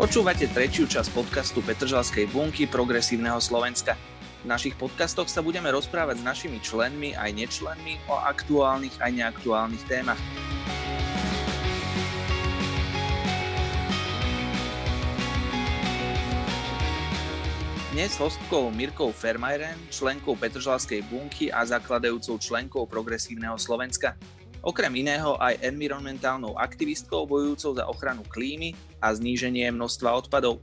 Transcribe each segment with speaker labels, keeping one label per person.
Speaker 1: Počúvate tretiu časť podcastu Petržalskej bunky Progresívneho Slovenska. V našich podcastoch sa budeme rozprávať s našimi členmi aj nečlenmi o aktuálnych aj neaktuálnych témach. Dnes hostkou Mirkou Fermajren, členkou Petržalskej bunky a zakladajúcou členkou Progresívneho Slovenska. Okrem iného aj environmentálnou aktivistkou bojujúcou za ochranu klímy a zníženie množstva odpadov.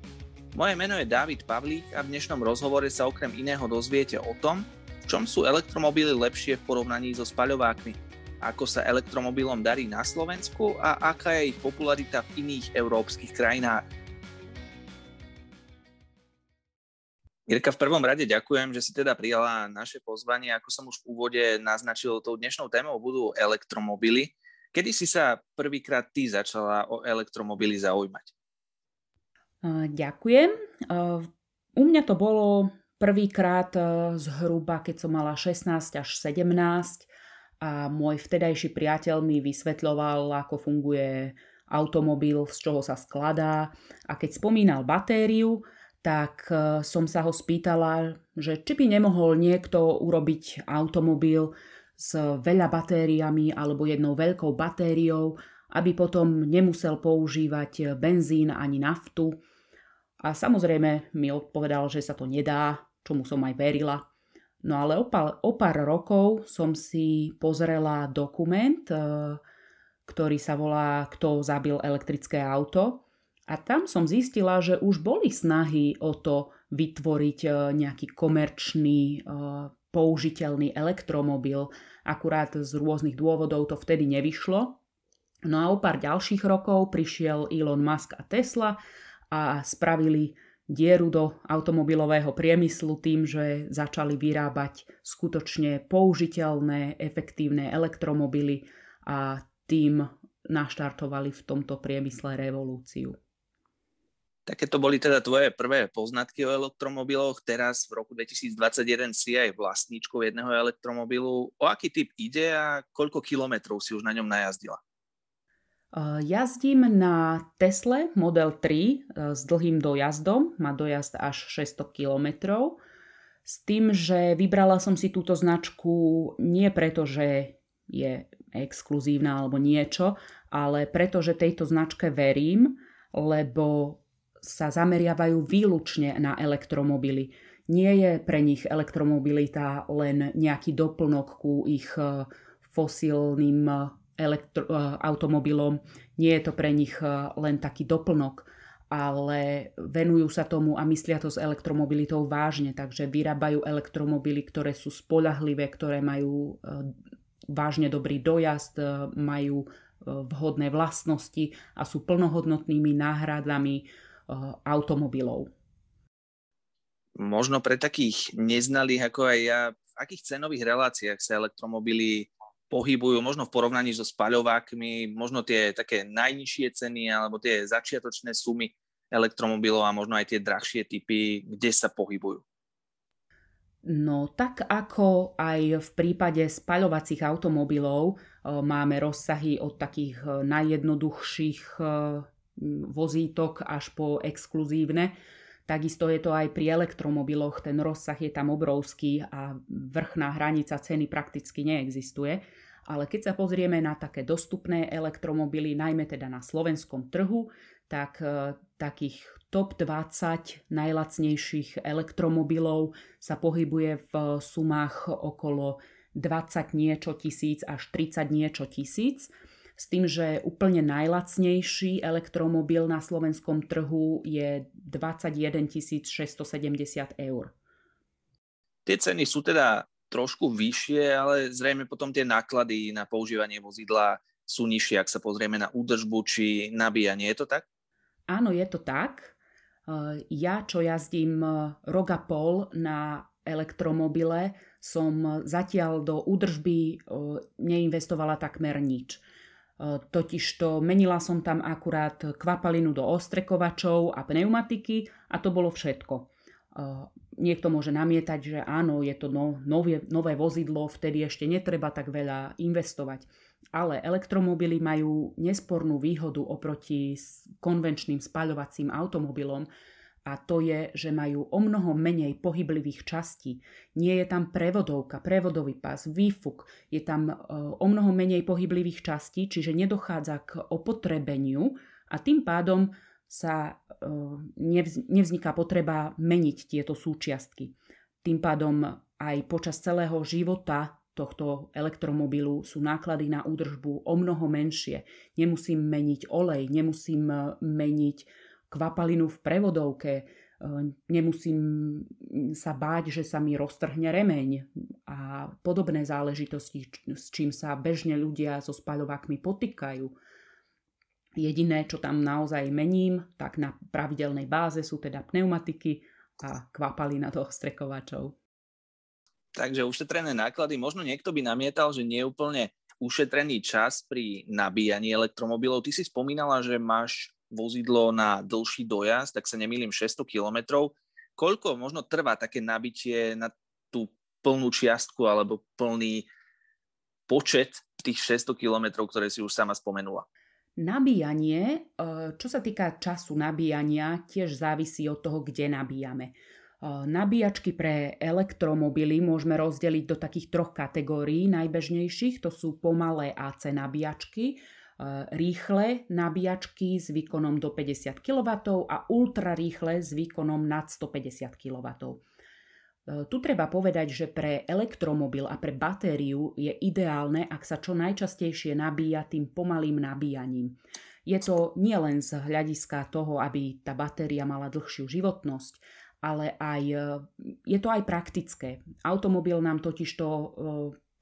Speaker 1: Moje meno je David Pavlík a v dnešnom rozhovore sa okrem iného dozviete o tom, v čom sú elektromobily lepšie v porovnaní so spaľovákmi, ako sa elektromobilom darí na Slovensku a aká je ich popularita v iných európskych krajinách. Jirka, v prvom rade ďakujem, že si teda prijala naše pozvanie. Ako som už v úvode naznačil, tou dnešnou témou budú elektromobily. Kedy si sa prvýkrát ty začala o elektromobily zaujímať?
Speaker 2: Ďakujem. U mňa to bolo prvýkrát zhruba, keď som mala 16 až 17 a môj vtedajší priateľ mi vysvetľoval, ako funguje automobil, z čoho sa skladá a keď spomínal batériu, tak e, som sa ho spýtala, že či by nemohol niekto urobiť automobil s veľa batériami alebo jednou veľkou batériou, aby potom nemusel používať benzín ani naftu. A samozrejme mi odpovedal, že sa to nedá, čomu som aj verila. No ale o pár, o pár rokov som si pozrela dokument, e, ktorý sa volá Kto zabil elektrické auto a tam som zistila, že už boli snahy o to vytvoriť e, nejaký komerčný, e, použiteľný elektromobil. Akurát z rôznych dôvodov to vtedy nevyšlo. No a o pár ďalších rokov prišiel Elon Musk a Tesla a spravili dieru do automobilového priemyslu tým, že začali vyrábať skutočne použiteľné, efektívne elektromobily a tým naštartovali v tomto priemysle revolúciu.
Speaker 1: Také to boli teda tvoje prvé poznatky o elektromobiloch. Teraz v roku 2021 si aj vlastníčkou jedného elektromobilu. O aký typ ide a koľko kilometrov si už na ňom najazdila?
Speaker 2: Jazdím na Tesle Model 3 e, s dlhým dojazdom. Má dojazd až 600 kilometrov. S tým, že vybrala som si túto značku nie preto, že je exkluzívna alebo niečo, ale preto, že tejto značke verím, lebo sa zameriavajú výlučne na elektromobily. Nie je pre nich elektromobilita len nejaký doplnok ku ich e, fosílnym e, elektro- e, automobilom, nie je to pre nich len taký doplnok, ale venujú sa tomu a myslia to s elektromobilitou vážne, takže vyrábajú elektromobily, ktoré sú spolahlivé, ktoré majú vážne dobrý dojazd, majú vhodné vlastnosti a sú plnohodnotnými náhradami automobilov.
Speaker 1: Možno pre takých neznalých ako aj ja, v akých cenových reláciách sa elektromobily pohybujú, možno v porovnaní so spaľovákmi, možno tie také najnižšie ceny alebo tie začiatočné sumy elektromobilov a možno aj tie drahšie typy, kde sa pohybujú?
Speaker 2: No tak ako aj v prípade spaľovacích automobilov eh, máme rozsahy od takých eh, najjednoduchších vozítok až po exkluzívne. Takisto je to aj pri elektromobiloch, ten rozsah je tam obrovský a vrchná hranica ceny prakticky neexistuje. Ale keď sa pozrieme na také dostupné elektromobily, najmä teda na slovenskom trhu, tak e, takých top 20 najlacnejších elektromobilov sa pohybuje v sumách okolo 20 niečo tisíc až 30 niečo tisíc s tým, že úplne najlacnejší elektromobil na slovenskom trhu je 21 670 eur.
Speaker 1: Tie ceny sú teda trošku vyššie, ale zrejme potom tie náklady na používanie vozidla sú nižšie, ak sa pozrieme na údržbu či nabíjanie. Je to tak?
Speaker 2: Áno, je to tak. Ja, čo jazdím rok a pol na elektromobile, som zatiaľ do údržby neinvestovala takmer nič. Totižto menila som tam akurát kvapalinu do ostrekovačov a pneumatiky a to bolo všetko. niekto môže namietať, že áno, je to no, nové, nové vozidlo, vtedy ešte netreba tak veľa investovať. Ale elektromobily majú nespornú výhodu oproti konvenčným spaľovacím automobilom a to je, že majú o mnoho menej pohyblivých častí. Nie je tam prevodovka, prevodový pás, výfuk, je tam e, o mnoho menej pohyblivých častí, čiže nedochádza k opotrebeniu a tým pádom sa e, nevzniká potreba meniť tieto súčiastky. Tým pádom aj počas celého života tohto elektromobilu sú náklady na údržbu o mnoho menšie. Nemusím meniť olej, nemusím e, meniť kvapalinu v prevodovke, e, nemusím sa báť, že sa mi roztrhne remeň a podobné záležitosti, s čím sa bežne ľudia so spaľovákmi potýkajú. Jediné, čo tam naozaj mením, tak na pravidelnej báze sú teda pneumatiky a kvapalina toho strekovačov.
Speaker 1: Takže ušetrené náklady, možno niekto by namietal, že nie je úplne ušetrený čas pri nabíjaní elektromobilov. Ty si spomínala, že máš vozidlo na dlhší dojazd, tak sa nemýlim 600 kilometrov. Koľko možno trvá také nabitie na tú plnú čiastku alebo plný počet tých 600 kilometrov, ktoré si už sama spomenula?
Speaker 2: Nabíjanie, e, čo sa týka času nabíjania, tiež závisí od toho, kde nabíjame. E, nabíjačky pre elektromobily môžeme rozdeliť do takých troch kategórií najbežnejších. To sú pomalé AC nabíjačky, rýchle nabíjačky s výkonom do 50 kW a ultrarýchle s výkonom nad 150 kW. E, tu treba povedať, že pre elektromobil a pre batériu je ideálne, ak sa čo najčastejšie nabíja tým pomalým nabíjaním. Je to nielen z hľadiska toho, aby tá batéria mala dlhšiu životnosť, ale aj, e, je to aj praktické. Automobil nám totižto e,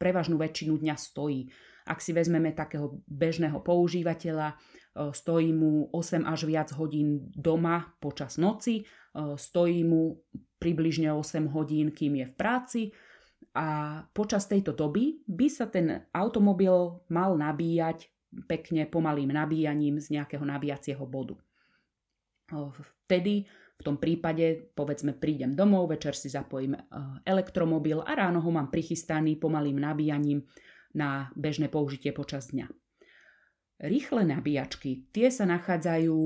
Speaker 2: prevažnú väčšinu dňa stojí. Ak si vezmeme takého bežného používateľa, stojí mu 8 až viac hodín doma počas noci, stojí mu približne 8 hodín, kým je v práci a počas tejto doby by sa ten automobil mal nabíjať pekne pomalým nabíjaním z nejakého nabíjacieho bodu. Vtedy v tom prípade, povedzme, prídem domov, večer si zapojím elektromobil a ráno ho mám prichystaný pomalým nabíjaním na bežné použitie počas dňa. Rýchle nabíjačky, tie sa nachádzajú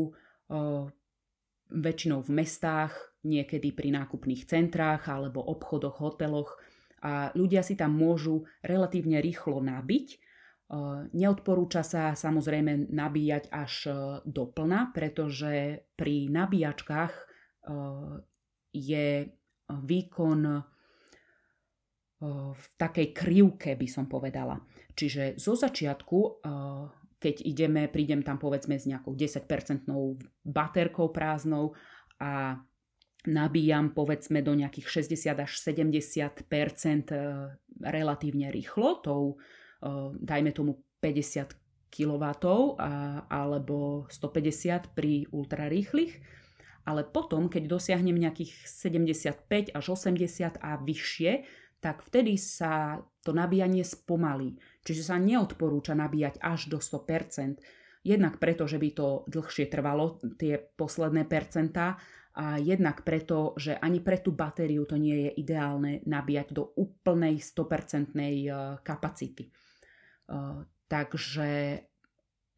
Speaker 2: väčšinou v mestách, niekedy pri nákupných centrách alebo obchodoch, hoteloch a ľudia si tam môžu relatívne rýchlo nabiť. Neodporúča sa samozrejme nabíjať až do plna, pretože pri nabíjačkách je výkon v takej krivke, by som povedala. Čiže zo začiatku, keď ideme, prídem tam povedzme s nejakou 10-percentnou baterkou prázdnou a nabíjam povedzme do nejakých 60 až 70 e, relatívne rýchlo, tou dajme tomu 50 kW alebo 150 pri ultrarýchlych. Ale potom, keď dosiahnem nejakých 75 až 80 a vyššie, tak vtedy sa to nabíjanie spomalí. Čiže sa neodporúča nabíjať až do 100%. Jednak preto, že by to dlhšie trvalo, tie posledné percentá, a jednak preto, že ani pre tú batériu to nie je ideálne nabíjať do úplnej 100% e, kapacity. E, takže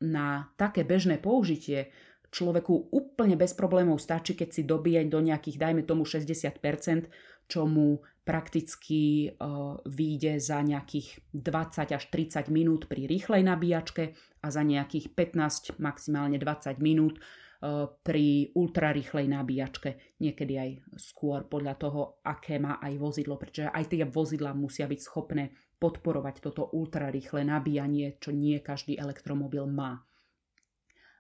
Speaker 2: na také bežné použitie človeku úplne bez problémov stačí, keď si dobíjať do nejakých, dajme tomu 60%, čo mu prakticky uh, vyjde za nejakých 20 až 30 minút pri rýchlej nabíjačke a za nejakých 15, maximálne 20 minút Eh, pri ultrarýchlej nabíjačke, niekedy aj skôr podľa toho, aké má aj vozidlo, pretože aj tie vozidla musia byť schopné podporovať toto ultrarýchle nabíjanie, čo nie každý elektromobil má.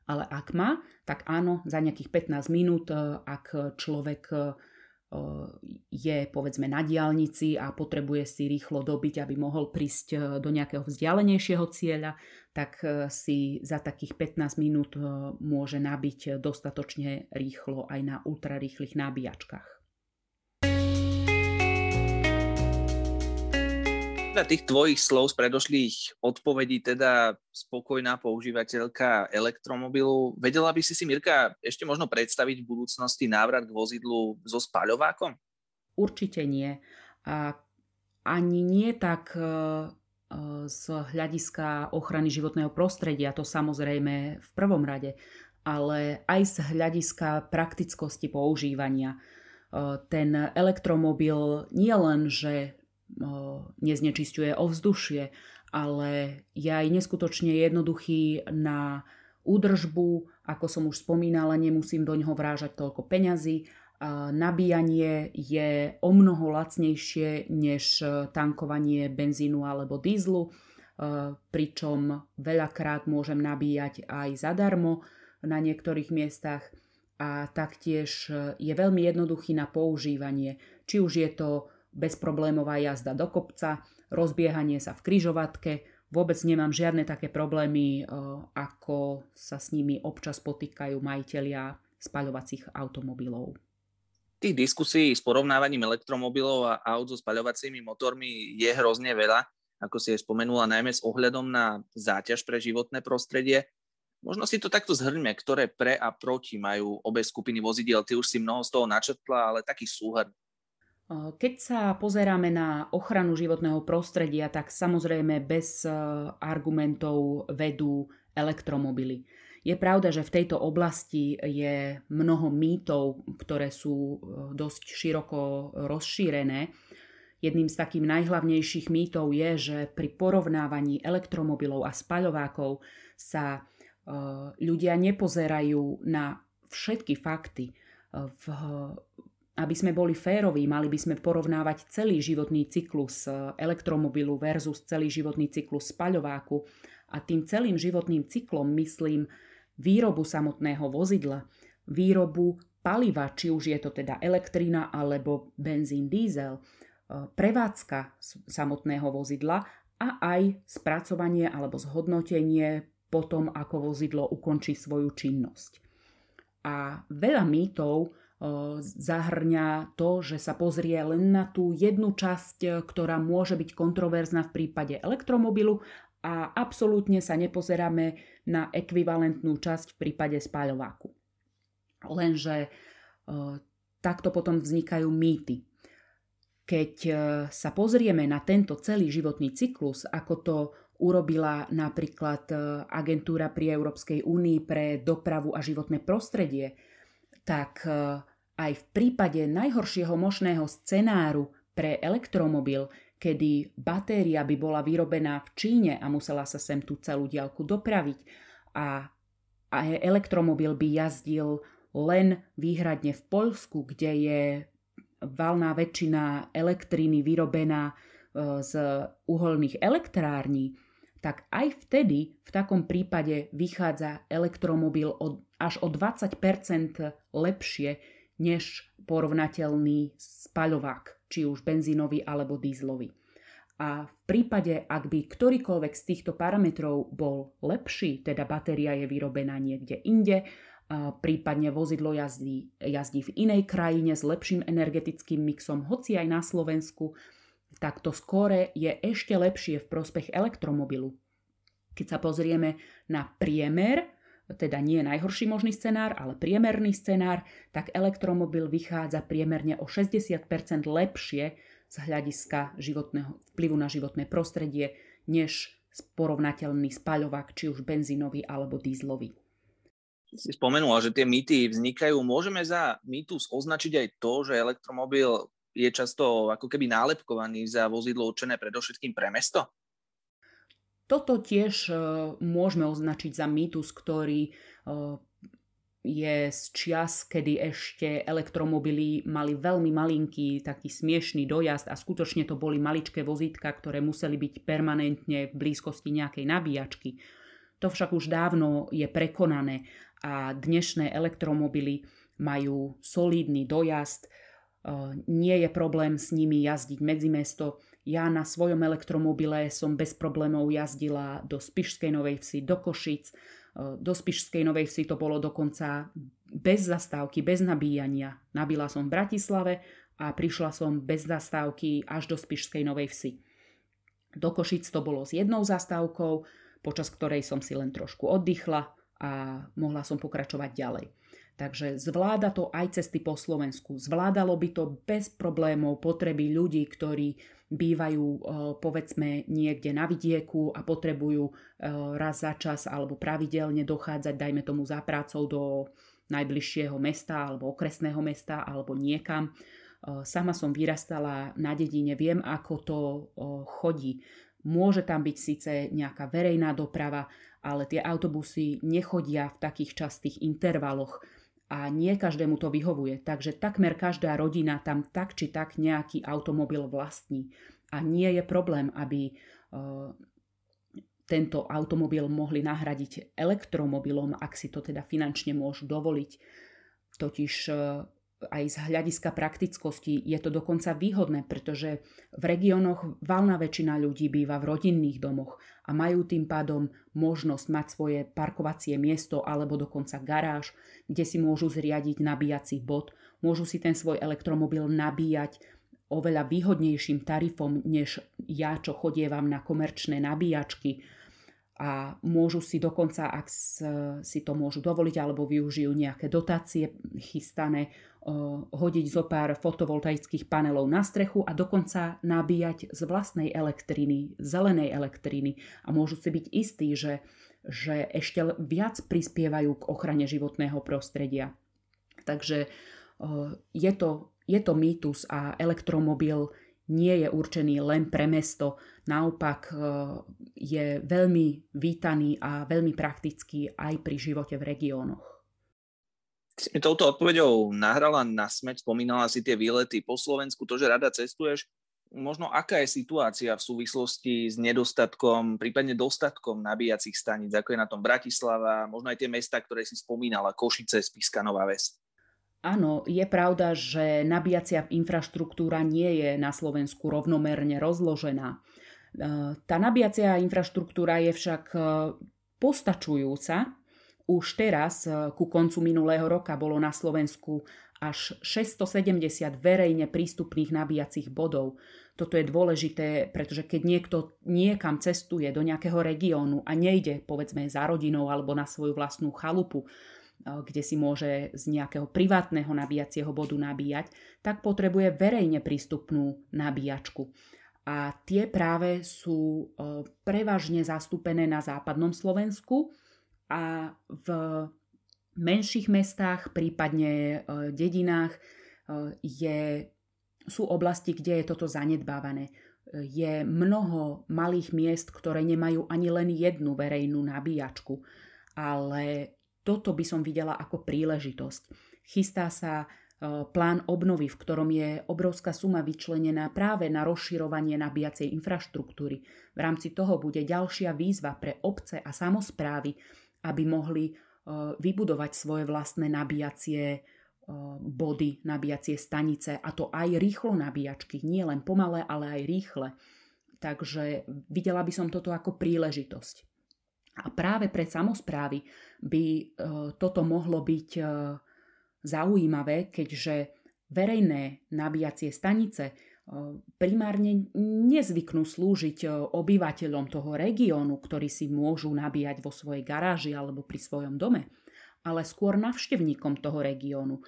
Speaker 2: Ale ak má, tak áno, za nejakých 15 minút, eh, ak človek je povedzme na diálnici a potrebuje si rýchlo dobiť, aby mohol prísť do nejakého vzdialenejšieho cieľa, tak si za takých 15 minút môže nabiť dostatočne rýchlo aj na ultrarýchlych nabíjačkách.
Speaker 1: Podľa tých tvojich slov z predošlých odpovedí teda spokojná používateľka elektromobilu. Vedela by si si, Mirka, ešte možno predstaviť v budúcnosti návrat k vozidlu so spaľovákom?
Speaker 2: určite nie. A ani nie tak e, z hľadiska ochrany životného prostredia, to samozrejme v prvom rade, ale aj z hľadiska praktickosti používania. Ten elektromobil nie len, že neznečisťuje ovzdušie, ale je aj neskutočne jednoduchý na údržbu, ako som už spomínala, nemusím do neho vrážať toľko peňazí. Nabíjanie je o mnoho lacnejšie než tankovanie benzínu alebo dízlu, pričom veľakrát môžem nabíjať aj zadarmo na niektorých miestach a taktiež je veľmi jednoduchý na používanie. Či už je to bezproblémová jazda do kopca, rozbiehanie sa v kryžovatke. Vôbec nemám žiadne také problémy, e, ako sa s nimi občas potýkajú majiteľia spaľovacích automobilov.
Speaker 1: Tých diskusí s porovnávaním elektromobilov a aut so spaľovacími motormi je hrozne veľa, ako si je spomenula, najmä s ohľadom na záťaž pre životné prostredie. Možno si to takto zhrňme, ktoré pre a proti majú obe skupiny vozidiel. Ty už si mnoho z toho načrtla, ale taký súhrn.
Speaker 2: Keď sa pozeráme na ochranu životného prostredia, tak samozrejme bez e, argumentov vedú elektromobily. Je pravda, že v tejto oblasti je mnoho mýtov, ktoré sú e, dosť široko rozšírené. Jedným z takých najhlavnejších mýtov je, že pri porovnávaní elektromobilov a spaľovákov sa e, ľudia nepozerajú na všetky fakty. V aby sme boli féroví, mali by sme porovnávať celý životný cyklus e, elektromobilu versus celý životný cyklus spaľováku. A tým celým životným cyklom myslím výrobu samotného vozidla, výrobu paliva, či už je to teda elektrina alebo benzín, diesel, e, prevádzka samotného vozidla a aj spracovanie alebo zhodnotenie potom, ako vozidlo ukončí svoju činnosť. A veľa mýtov zahrňa to, že sa pozrie len na tú jednu časť, e, ktorá môže byť kontroverzná v prípade elektromobilu a absolútne sa nepozeráme na ekvivalentnú časť v prípade spáľováku. Lenže e, takto potom vznikajú mýty. Keď e, sa pozrieme na tento celý životný cyklus, ako to urobila napríklad agentúra pri Európskej únii pre dopravu a životné prostredie, tak aj v prípade najhoršieho možného scenáru pre elektromobil, kedy batéria by bola vyrobená v Číne a musela sa sem tú celú diaľku dopraviť a, a elektromobil by jazdil len výhradne v Poľsku, kde je valná väčšina elektriny vyrobená e, z uholných elektrární, tak aj vtedy v takom prípade vychádza elektromobil až o 20% lepšie než porovnateľný spaľovák, či už benzínový alebo dízlový. A v prípade, ak by ktorýkoľvek z týchto parametrov bol lepší, teda batéria je vyrobená niekde inde, prípadne vozidlo jazdí, jazdí v inej krajine s lepším energetickým mixom, hoci aj na Slovensku, tak to skóre je ešte lepšie v prospech elektromobilu. Keď sa pozrieme na priemer teda nie najhorší možný scenár, ale priemerný scenár, tak elektromobil vychádza priemerne o 60% lepšie z hľadiska životného, vplyvu na životné prostredie, než porovnateľný spaľovák, či už benzínový alebo dízlový.
Speaker 1: Si spomenula, že tie mýty vznikajú. Môžeme za mýtus označiť aj to, že elektromobil je často ako keby nálepkovaný za vozidlo určené predovšetkým pre mesto?
Speaker 2: Toto tiež e, môžeme označiť za mýtus, ktorý e, je z čias, kedy ešte elektromobily mali veľmi malinký, taký smiešný dojazd a skutočne to boli maličké vozítka, ktoré museli byť permanentne v blízkosti nejakej nabíjačky. To však už dávno je prekonané a dnešné elektromobily majú solidný dojazd, e, nie je problém s nimi jazdiť medzi mesto, ja na svojom elektromobile som bez problémov jazdila do Spišskej Novej Vsi, do Košic. E, do Spišskej Novej Vsi to bolo dokonca bez zastávky, bez nabíjania. Nabila som v Bratislave a prišla som bez zastávky až do Spišskej Novej Vsi. Do Košic to bolo s jednou zastávkou, počas ktorej som si len trošku oddychla a mohla som pokračovať ďalej. Takže zvláda to aj cesty po Slovensku. Zvládalo by to bez problémov potreby ľudí, ktorí bývajú e, povedzme niekde na vidieku a potrebujú e, raz za čas alebo pravidelne dochádzať, dajme tomu za prácou do najbližšieho mesta alebo okresného mesta alebo niekam. E, sama som vyrastala na dedine, viem, ako to chodí. Môže tam byť síce nejaká verejná doprava, ale tie autobusy nechodia v takých častých intervaloch a nie každému to vyhovuje. Takže takmer každá rodina tam tak či tak nejaký automobil vlastní. A nie je problém, aby uh, tento automobil mohli nahradiť elektromobilom, ak si to teda finančne môžu dovoliť. Totiž uh, aj z hľadiska praktickosti je to dokonca výhodné, pretože v regiónoch valná väčšina ľudí býva v rodinných domoch a majú tým pádom možnosť mať svoje parkovacie miesto alebo dokonca garáž, kde si môžu zriadiť nabíjací bod, môžu si ten svoj elektromobil nabíjať oveľa výhodnejším tarifom, než ja, čo chodievam na komerčné nabíjačky a môžu si dokonca, ak si to môžu dovoliť alebo využijú nejaké dotácie chystané, hodiť zo pár fotovoltaických panelov na strechu a dokonca nabíjať z vlastnej elektriny, zelenej elektriny a môžu si byť istí, že, že ešte viac prispievajú k ochrane životného prostredia. Takže je to, je to mýtus a elektromobil nie je určený len pre mesto, naopak je veľmi vítaný a veľmi praktický aj pri živote v regiónoch.
Speaker 1: Si mi touto odpovedou nahrala na smeť, spomínala si tie výlety po Slovensku, to, že rada cestuješ. Možno aká je situácia v súvislosti s nedostatkom, prípadne dostatkom nabíjacích staníc, ako je na tom Bratislava, možno aj tie mesta, ktoré si spomínala, Košice, Spiska, Nová Ves.
Speaker 2: Áno, je pravda, že nabíjacia infraštruktúra nie je na Slovensku rovnomerne rozložená. E, tá nabíjacia infraštruktúra je však e, postačujúca už teraz, e, ku koncu minulého roka, bolo na Slovensku až 670 verejne prístupných nabíjacích bodov. Toto je dôležité, pretože keď niekto niekam cestuje do nejakého regiónu a nejde, povedzme, za rodinou alebo na svoju vlastnú chalupu, kde si môže z nejakého privátneho nabíjacieho bodu nabíjať, tak potrebuje verejne prístupnú nabíjačku. A tie práve sú prevažne zastúpené na západnom Slovensku, a v menších mestách, prípadne dedinách, je, sú oblasti, kde je toto zanedbávané. Je mnoho malých miest, ktoré nemajú ani len jednu verejnú nabíjačku, ale toto by som videla ako príležitosť. Chystá sa e, plán obnovy, v ktorom je obrovská suma vyčlenená práve na rozširovanie nabíjacej infraštruktúry. V rámci toho bude ďalšia výzva pre obce a samozprávy, aby mohli vybudovať svoje vlastné nabíjacie body, nabíjacie stanice a to aj rýchlo nabíjačky, nie len pomalé, ale aj rýchle. Takže videla by som toto ako príležitosť. A práve pre samozprávy by toto mohlo byť zaujímavé, keďže verejné nabíjacie stanice primárne nezvyknú slúžiť e, obyvateľom toho regiónu, ktorí si môžu nabíjať vo svojej garáži alebo pri svojom dome, ale skôr navštevníkom toho regiónu.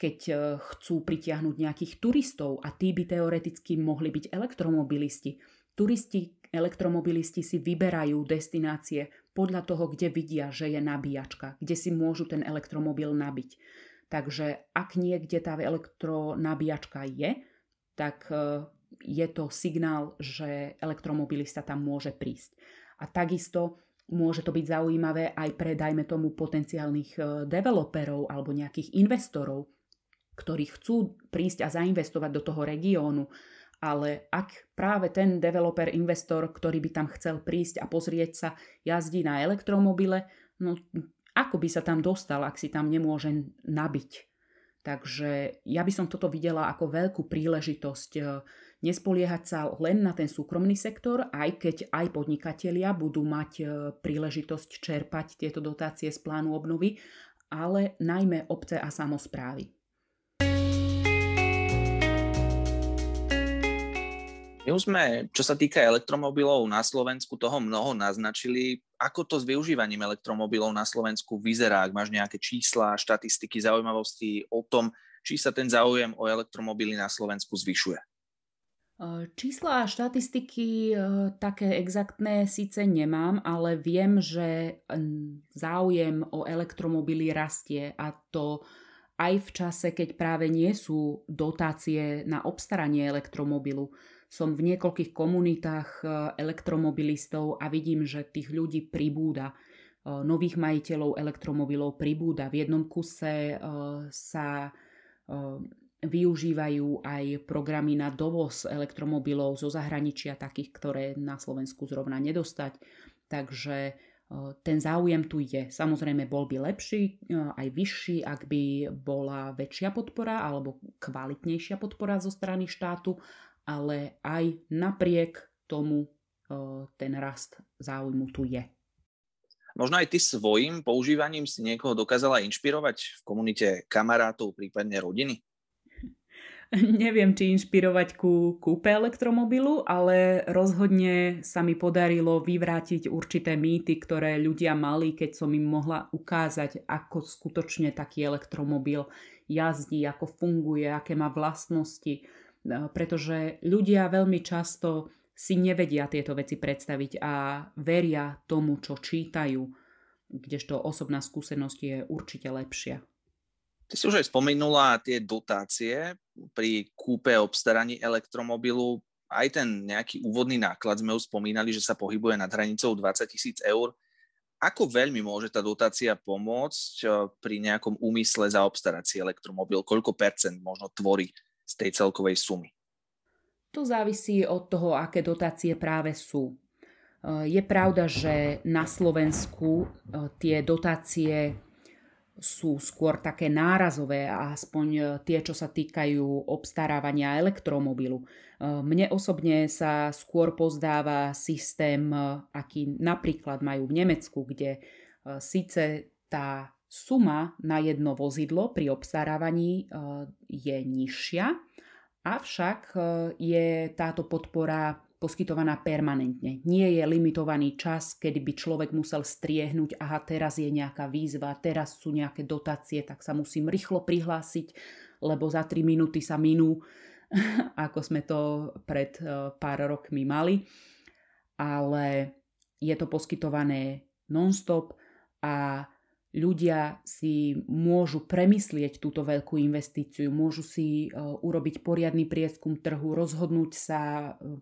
Speaker 2: Keď e, chcú pritiahnuť nejakých turistov a tí by teoreticky mohli byť elektromobilisti. Turisti, elektromobilisti si vyberajú destinácie podľa toho, kde vidia, že je nabíjačka, kde si môžu ten elektromobil nabiť. Takže ak niekde tá elektronabíjačka je, tak e, je to signál, že elektromobilista tam môže prísť. A takisto môže to byť zaujímavé aj pre, dajme tomu, potenciálnych e, developerov alebo nejakých investorov, ktorí chcú prísť a zainvestovať do toho regiónu, ale ak práve ten developer, investor, ktorý by tam chcel prísť a pozrieť sa, jazdí na elektromobile, no ako by sa tam dostal, ak si tam nemôže nabiť Takže ja by som toto videla ako veľkú príležitosť e, nespoliehať sa len na ten súkromný sektor, aj keď aj podnikatelia budú mať e, príležitosť čerpať tieto dotácie z plánu obnovy, ale najmä obce a samozprávy.
Speaker 1: My už sme, čo sa týka elektromobilov na Slovensku, toho mnoho naznačili. Ako to s využívaním elektromobilov na Slovensku vyzerá? Ak máš nejaké čísla, štatistiky, zaujímavosti o tom, či sa ten záujem o elektromobily na Slovensku zvyšuje?
Speaker 2: Čísla a štatistiky také exaktné síce nemám, ale viem, že záujem o elektromobily rastie a to aj v čase, keď práve nie sú dotácie na obstaranie elektromobilu. Som v niekoľkých komunitách e, elektromobilistov a vidím, že tých ľudí pribúda. E, nových majiteľov elektromobilov pribúda. V jednom kuse e, sa využívajú aj programy na dovoz elektromobilov zo zahraničia, takých, ktoré na Slovensku zrovna nedostať. Takže ten záujem tu je. Samozrejme, bol by lepší, aj vyšší, ak by bola väčšia podpora alebo kvalitnejšia podpora zo strany štátu, ale aj napriek tomu ten rast záujmu tu je.
Speaker 1: Možno aj ty svojim používaním si niekoho dokázala inšpirovať v komunite kamarátov, prípadne rodiny?
Speaker 2: Neviem, či inšpirovať ku kúpe elektromobilu, ale rozhodne sa mi podarilo vyvrátiť určité mýty, ktoré ľudia mali, keď som im mohla ukázať, ako skutočne taký elektromobil jazdí, ako funguje, aké má vlastnosti. No, pretože ľudia veľmi často si nevedia tieto veci predstaviť a veria tomu, čo čítajú, kdežto osobná skúsenosť je určite lepšia.
Speaker 1: Ty si už aj spomenula tie dotácie pri kúpe obstaraní elektromobilu. Aj ten nejaký úvodný náklad sme už spomínali, že sa pohybuje nad hranicou 20 tisíc eur. Ako veľmi môže tá dotácia pomôcť eh, pri nejakom úmysle zaobstarať si elektromobil? Koľko percent možno tvorí z tej celkovej sumy?
Speaker 2: To závisí od toho, aké dotácie práve sú. Eh, je pravda, že na Slovensku eh, tie dotácie sú skôr také nárazové, aspoň e, tie, čo sa týkajú obstarávania elektromobilu. Mne osobne sa skôr pozdáva systém, aký napríklad majú v Nemecku, kde síce tá suma na jedno vozidlo pri obstarávaní je nižšia, avšak je táto podpora poskytovaná permanentne. Nie je limitovaný čas, kedy by človek musel striehnúť, aha, teraz je nejaká výzva, teraz sú nejaké dotácie, tak sa musím rýchlo prihlásiť, lebo za 3 minúty sa minú, ako sme to pred e, pár rokmi mali. Ale je to poskytované non-stop a ľudia si môžu premyslieť túto veľkú investíciu, môžu si e, urobiť poriadny prieskum trhu, rozhodnúť sa e,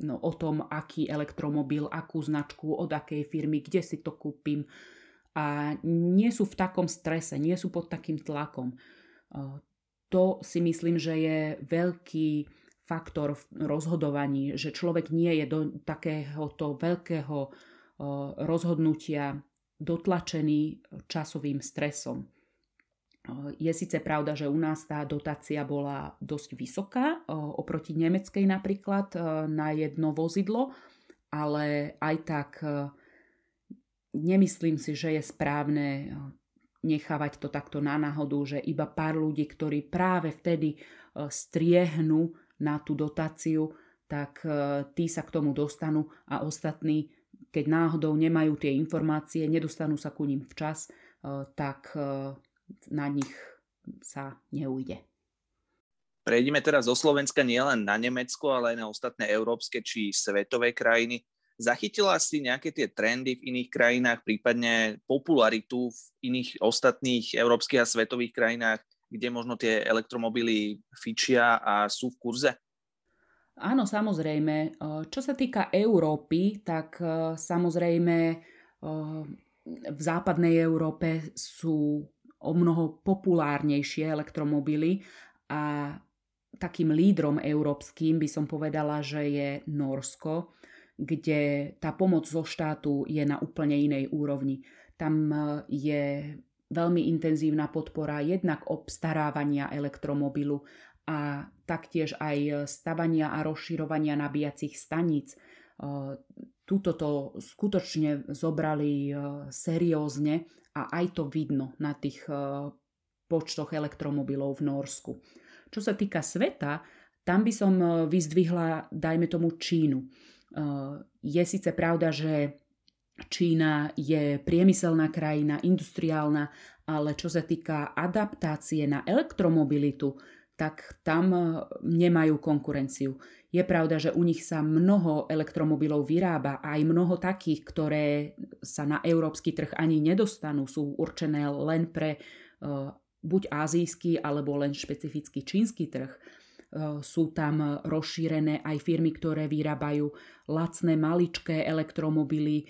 Speaker 2: no, o tom, aký elektromobil, akú značku, od akej firmy, kde si to kúpim. A nie sú v takom strese, nie sú pod takým tlakom. To si myslím, že je veľký faktor v rozhodovaní, že človek nie je do takéhoto veľkého rozhodnutia dotlačený časovým stresom. Je síce pravda, že u nás tá dotácia bola dosť vysoká, oproti nemeckej napríklad na jedno vozidlo, ale aj tak nemyslím si, že je správne nechávať to takto na náhodu, že iba pár ľudí, ktorí práve vtedy striehnú na tú dotáciu, tak tí sa k tomu dostanú a ostatní, keď náhodou nemajú tie informácie, nedostanú sa ku ním včas, tak na nich sa neujde.
Speaker 1: Prejdime teraz zo Slovenska nielen na Nemecko, ale aj na ostatné európske či svetové krajiny. Zachytila si nejaké tie trendy v iných krajinách, prípadne popularitu v iných ostatných európskych a svetových krajinách, kde možno tie elektromobily fičia a sú v kurze?
Speaker 2: Áno, samozrejme. Čo sa týka Európy, tak samozrejme v západnej Európe sú o mnoho populárnejšie elektromobily a takým lídrom európskym by som povedala, že je Norsko, kde tá pomoc zo štátu je na úplne inej úrovni. Tam je veľmi intenzívna podpora jednak obstarávania elektromobilu a taktiež aj stavania a rozširovania nabíjacích staníc. E, Tuto to skutočne zobrali e, seriózne a aj to vidno na tých e, počtoch elektromobilov v Norsku. Čo sa týka sveta, Tam by som vyzdvihla, dajme tomu, Čínu. Je síce pravda, že Čína je priemyselná krajina, industriálna, ale čo sa týka adaptácie na elektromobilitu, tak tam nemajú konkurenciu. Je pravda, že u nich sa mnoho elektromobilov vyrába aj mnoho takých, ktoré sa na európsky trh ani nedostanú, sú určené len pre uh, buď azijský alebo len špecifický čínsky trh. Uh, sú tam rozšírené aj firmy, ktoré vyrábajú lacné maličké elektromobily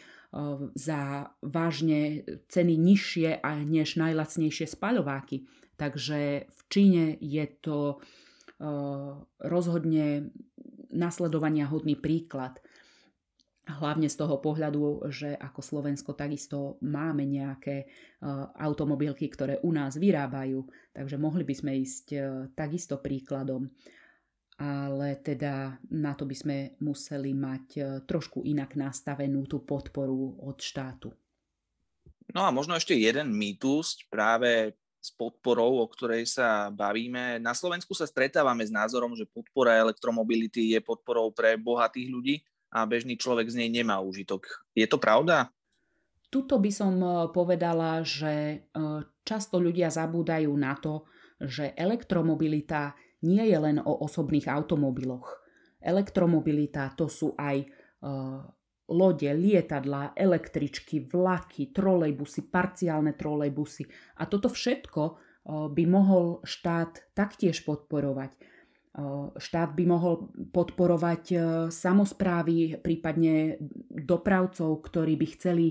Speaker 2: za vážne ceny nižšie než najlacnejšie spaľováky. Takže v Číne je to rozhodne nasledovania hodný príklad. Hlavne z toho pohľadu, že ako Slovensko takisto máme nejaké uh, automobilky, ktoré u nás vyrábajú, takže mohli by sme ísť uh, takisto príkladom. Ale teda na to by sme museli mať trošku inak nastavenú tú podporu od štátu.
Speaker 1: No a možno ešte jeden mýtus práve s podporou, o ktorej sa bavíme. Na Slovensku sa stretávame s názorom, že podpora elektromobility je podporou pre bohatých ľudí a bežný človek z nej nemá užitok. Je to pravda?
Speaker 2: Tuto by som e, povedala, že e, často ľudia zabúdajú na to, že elektromobilita nie je len o osobných automobiloch. Elektromobilita to sú aj e, lode, lietadlá, električky, vlaky, trolejbusy, parciálne trolejbusy. A toto všetko by mohol štát taktiež podporovať. Štát by mohol podporovať samozprávy, prípadne dopravcov, ktorí by chceli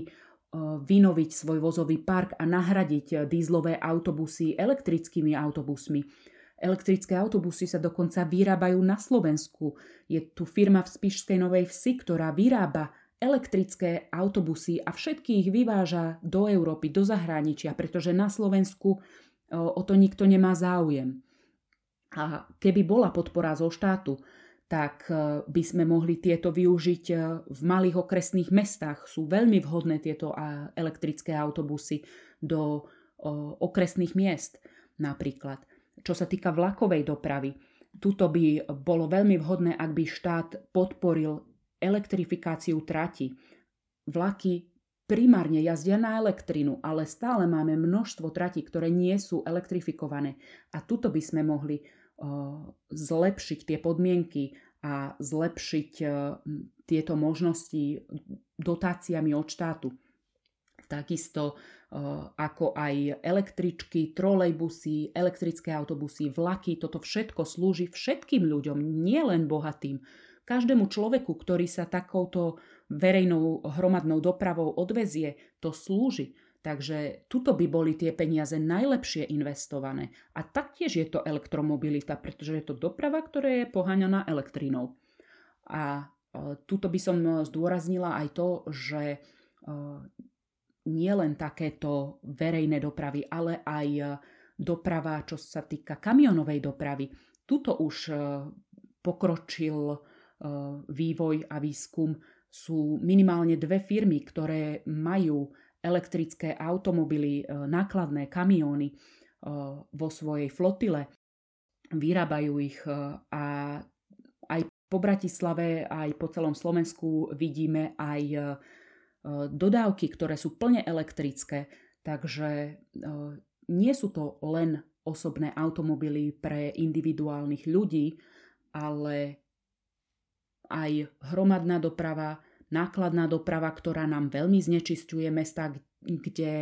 Speaker 2: vynoviť svoj vozový park a nahradiť dízlové autobusy elektrickými autobusmi. Elektrické autobusy sa dokonca vyrábajú na Slovensku. Je tu firma v Spišskej Novej Vsi, ktorá vyrába elektrické autobusy a všetky ich vyváža do Európy, do zahraničia, pretože na Slovensku o to nikto nemá záujem. A keby bola podpora zo štátu, tak by sme mohli tieto využiť v malých okresných mestách. Sú veľmi vhodné tieto elektrické autobusy do okresných miest napríklad. Čo sa týka vlakovej dopravy, tuto by bolo veľmi vhodné, ak by štát podporil elektrifikáciu trati. Vlaky primárne jazdia na elektrinu, ale stále máme množstvo tratí, ktoré nie sú elektrifikované. A tuto by sme mohli uh, zlepšiť tie podmienky a zlepšiť uh, tieto možnosti dotáciami od štátu. Takisto uh, ako aj električky, trolejbusy, elektrické autobusy, vlaky, toto všetko slúži všetkým ľuďom, nielen bohatým Každému človeku, ktorý sa takouto verejnou hromadnou dopravou odvezie, to slúži. Takže tuto by boli tie peniaze najlepšie investované. A taktiež je to elektromobilita, pretože je to doprava, ktorá je poháňaná elektrínou. A e, tuto by som zdôraznila aj to, že e, nie len takéto verejné dopravy, ale aj e, doprava, čo sa týka kamionovej dopravy. Tuto už pokročil E, vývoj a výskum sú minimálne dve firmy, ktoré majú elektrické automobily, e, nákladné kamióny e, vo svojej flotile. Vyrábajú ich a aj po Bratislave, aj po celom Slovensku vidíme aj dodávky, ktoré sú plne elektrické. Takže nie sú to len osobné automobily pre individuálnych ľudí, ale aj hromadná doprava, nákladná doprava, ktorá nám veľmi znečisťuje mesta, kde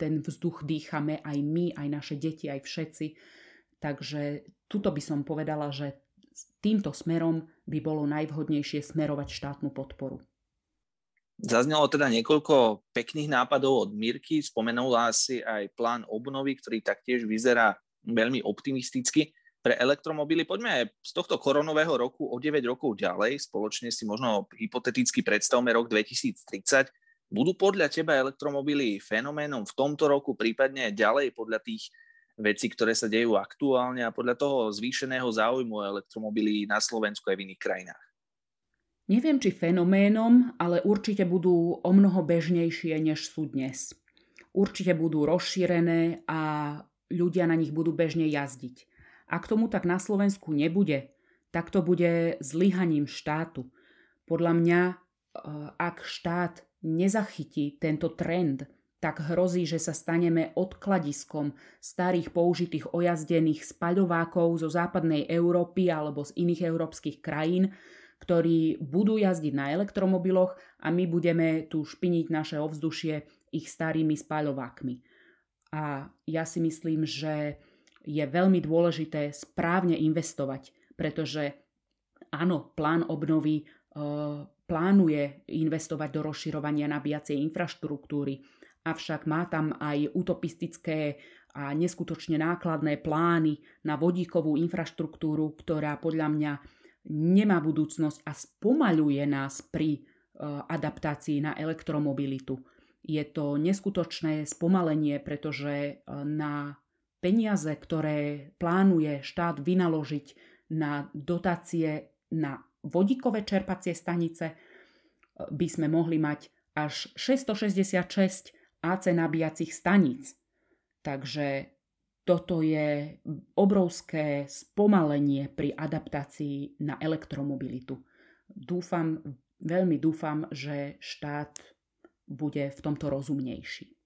Speaker 2: ten vzduch dýchame aj my, aj naše deti, aj všetci. Takže tuto by som povedala, že týmto smerom by bolo najvhodnejšie smerovať štátnu podporu.
Speaker 1: Zaznelo teda niekoľko pekných nápadov od Mirky, spomenula si aj plán obnovy, ktorý taktiež vyzerá veľmi optimisticky pre elektromobily. Poďme aj z tohto koronového roku o 9 rokov ďalej. Spoločne si možno hypoteticky predstavme rok 2030. Budú podľa teba elektromobily fenoménom v tomto roku, prípadne ďalej podľa tých vecí, ktoré sa dejú aktuálne a podľa toho zvýšeného záujmu o elektromobily na Slovensku aj v iných krajinách?
Speaker 2: Neviem, či fenoménom, ale určite budú o mnoho bežnejšie, než sú dnes. Určite budú rozšírené a ľudia na nich budú bežne jazdiť. Ak tomu tak na Slovensku nebude, tak to bude zlyhaním štátu. Podľa mňa, e, ak štát nezachytí tento trend, tak hrozí, že sa staneme odkladiskom starých použitých ojazdených spaľovákov zo západnej Európy alebo z iných európskych krajín, ktorí budú jazdiť na elektromobiloch a my budeme tu špiniť naše ovzdušie ich starými spaľovákmi. A ja si myslím, že je veľmi dôležité správne investovať, pretože áno, plán obnovy e, plánuje investovať do rozširovania nabíjacej infraštruktúry, avšak má tam aj utopistické a neskutočne nákladné plány na vodíkovú infraštruktúru, ktorá podľa mňa nemá budúcnosť a spomaľuje nás pri e, adaptácii na elektromobilitu. Je to neskutočné spomalenie, pretože e, na peniaze, ktoré plánuje štát vynaložiť na dotácie na vodíkové čerpacie stanice, e, by sme mohli mať až 666 AC nabíjacích staníc. Takže toto je obrovské spomalenie pri adaptácii na elektromobilitu. Dúfam, veľmi dúfam, že štát bude v tomto rozumnejší.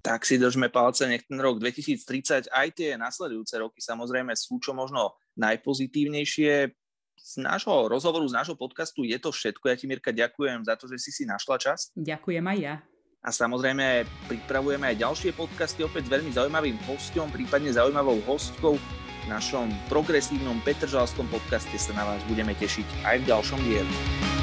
Speaker 1: Tak si držme palce, nech ten rok 2030 aj tie nasledujúce roky samozrejme sú čo možno najpozitívnejšie. Z nášho rozhovoru, z nášho podcastu je to všetko. Ja ti, Mirka, ďakujem za to, že si si našla čas.
Speaker 2: Ďakujem aj ja.
Speaker 1: A samozrejme pripravujeme aj ďalšie podcasty opäť s veľmi zaujímavým hostom, prípadne zaujímavou hostkou. V našom progresívnom Petržalskom podcaste sa na vás budeme tešiť aj v ďalšom dieli.